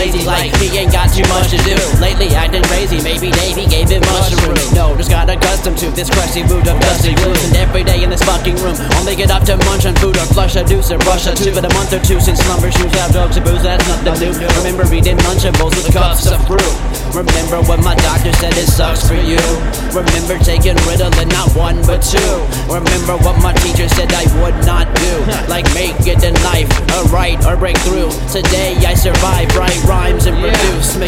lazy like he ain't got too much to do. Lately acting crazy, maybe Davey gave it mushrooms. No, just got accustomed to this crusty mood of dusty blues. And every day in this fucking room, only get up to munch on food or flush a deuce or brush a tooth. But a month or two since slumber shoes have drugs and booze, that's nothing new. Remember reading Lunchables with cups of brew. Remember what my doctor said, it sucks for you. Remember taking Ritalin, not one but two. Remember what my teacher said I would not do. Like make it in life, a right or breakthrough. Today I survive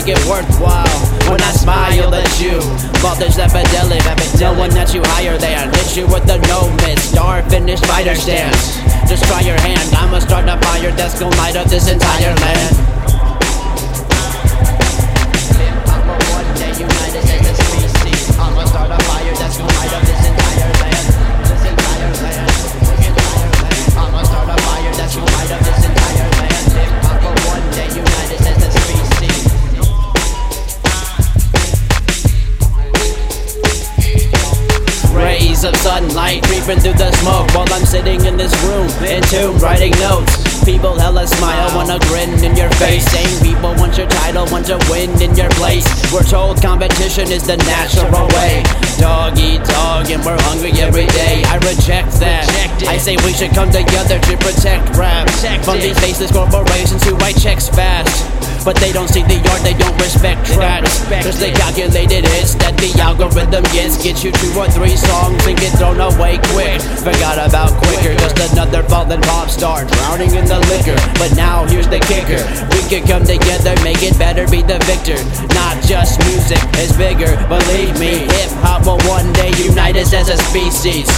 make it worthwhile. When I smile at you, voltage epidemic, fidelity, one that you higher than, hit you with the no miss, star finish fighter stance. Just try your hand, I'ma start a fire that's gonna light up this entire land. Rays of sunlight creeping through the smoke while I'm sitting in this room, in tune writing notes. People hella smile, wanna grin in your face. Same people want your title, want to win in your place. We're told competition is the natural way. Dog eat dog, and we're hungry every day. I reject that. I say we should come together to protect rap from these faceless corporations who write checks fast. But they don't see the art, they don't respect tracks. Cause they calculated hits that the algorithm gets. Get you two or three songs and get thrown away quick. Forgot about quicker, just another fallen pop star drowning in the liquor. But now here's the kicker we could come together, make it better, be the victor. Not just music, it's bigger. Believe me, hip hop will one day unite us as a species.